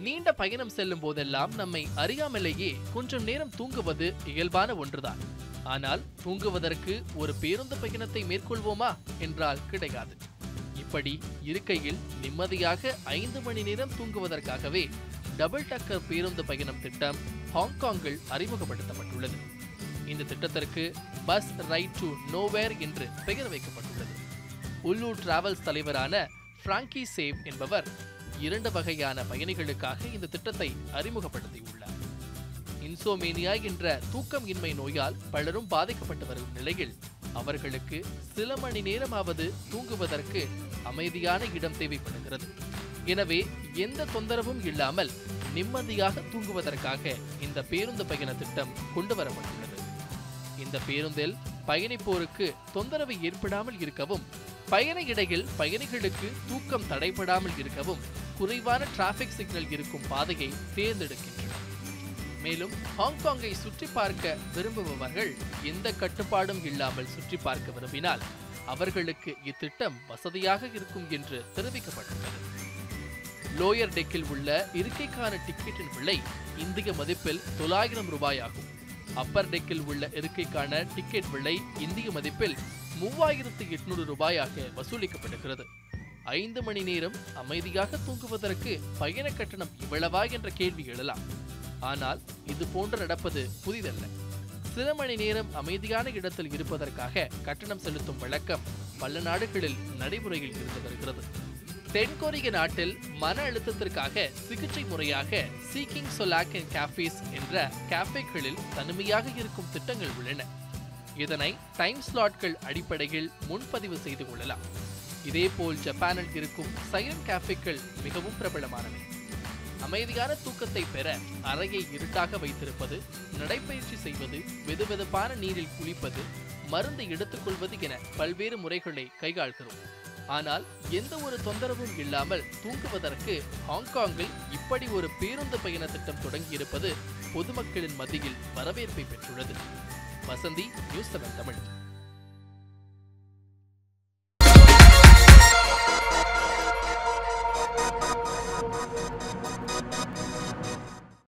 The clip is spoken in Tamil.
நீண்ட பயணம் செல்லும் போதெல்லாம் நம்மை அறியாமலேயே கொஞ்சம் நேரம் தூங்குவது இயல்பான ஒன்றுதான். ஆனால் தூங்குவதற்கு ஒரு பேருந்து பயணத்தை மேற்கொள்வோமா என்றால் கிடையாது. இப்படி இருக்கையில் நிம்மதியாக ஐந்து மணி நேரம் தூங்குவதற்காகவே டபுள் டக்கர் பேருந்து பயணம் திட்டம் ஹாங்காங்கில் அறிமுகப்படுத்தப்பட்டுள்ளது. இந்த திட்டத்திற்கு பஸ் ரைட் டு நோவேர் என்று பெயர் வைக்கப்பட்டுள்ளது. உள்ளூர் டிராவல்ஸ் தலைவரான பிராங்கி சேவ் என்பவர் இரண்டு வகையான பயணிகளுக்காக இந்த திட்டத்தை அறிமுகப்படுத்தியுள்ளார். இன்சோமேனியா என்ற தூக்கம் இன்மை நோயால் பலரும் பாதிக்கப்பட்டு வரும் நிலையில் அவர்களுக்கு சில மணி நேரமாவது தூங்குவதற்கு அமைதியான இடம் தேவைப்படுகிறது. எனவே எந்த தொந்தரவும் இல்லாமல் நிம்மதியாக தூங்குவதற்காக இந்த பேருந்து பயண திட்டம் கொண்டு வரப்பட்டுள்ளது. இந்த பேருந்தில் பயணிப்போருக்கு தொந்தரவு ஏற்படாமல் இருக்கவும் பயண இடையில் பயணிகளுக்கு தூக்கம் தடைபடாமல் இருக்கவும் குறைவான டிராஃபிக் சிக்னல் இருக்கும் பாதையை தேர்ந்தெடுக்கின்றனர். மேலும் ஹாங்காங்கை சுற்றி பார்க்க விரும்புபவர்கள் எந்த கட்டுப்பாடும் இல்லாமல் சுற்றி பார்க்க விரும்பினால் அவர்களுக்கு இத்திட்டம் வசதியாக இருக்கும் என்று தெரிவிக்கப்பட்டுள்ளது. லோயர் டெக்கில் உள்ள இருக்கைக்கான டிக்கெட்டின் விலை இந்திய மதிப்பில் தொள்ளாயிரம் ரூபாய் ஆகும் அப்பர் டெக்கில் உள்ள இருக்கைக்கான டிக்கெட் விலை இந்திய மதிப்பில் மூவாயிரத்து எட்நூறு ரூபாயாக வசூலிக்கப்படுகிறது. ஐந்து மணி நேரம் அமைதியாக தூங்குவதற்கு பயண கட்டணம் இவ்வளவா என்ற கேள்வி எழலாம். ஆனால் இது போன்று நடப்பது புதிதல்ல. சில மணி நேரம் அமைதியான இடத்தில் இருப்பதற்காக கட்டணம் செலுத்தும் வழக்கம் பல நாடுகளில் நடைமுறையில் இருந்து வருகிறது. தென்கொரிய நாட்டில் மன அழுத்தத்திற்காக சிகிச்சை முறையாக சீக்கிங் சொலாக் அண்ட் கேஃபேஸ் என்ற கேஃபேக்களில் தனிமையாக இருக்கும் திட்டங்கள் உள்ளன. இதனை டைம் ஸ்லாட்கள் அடிப்படையில் முன்பதிவு செய்து கொள்ளலாம். இதேபோல் ஜப்பானில் இருக்கும் சைலண்ட் கேஃபேக்கள் மிகவும் பிரபலமானவை. அமைதியான தூக்கத்தை பெற அறையை இருட்டாக வைத்திருப்பது நடைப்பயிற்சி செய்வது வெதுவெதுப்பான நீரில் குளிப்பது மருந்து எடுத்துக்கொள்வது என பல்வேறு முறைகளை கையாள்கிறோம். ஆனால் எந்த ஒரு தொந்தரவும் இல்லாமல் தூங்குவதற்கு ஹாங்காங்கில் இப்படி ஒரு பேருந்து பயண திட்டம் தொடங்கியிருப்பது பொதுமக்களின் மத்தியில் வரவேற்பை பெற்றுள்ளது. Vasanthi news seven Tamil.